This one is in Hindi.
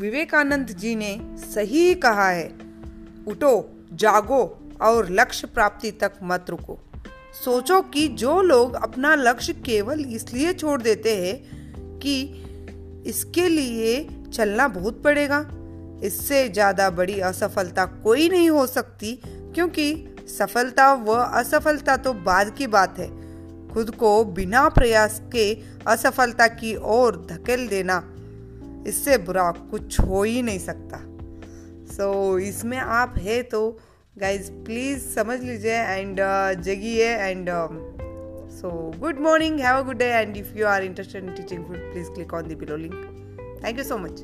विवेकानंद जी ने सही कहा है। उठो, जागो और लक्ष्य प्राप्ति तक मत रुको। सोचो कि जो लोग अपना लक्ष्य केवल इसलिए छोड़ देते हैं कि इसके लिए चलना बहुत पड़ेगा। इससे ज़्यादा बड़ी असफलता कोई नहीं हो सकती, क्योंकि सफलता व असफलता तो बाद की बात है। खुद को बिना प्रयास के असफलता की ओर धकेल देना इससे बुरा कुछ हो ही नहीं सकता। सो so, इसमें आप है तो गाइज़ प्लीज़ समझ लीजिए and जगिए and so good morning have a good day and if you are interested in teaching food please click on the below link thank you so much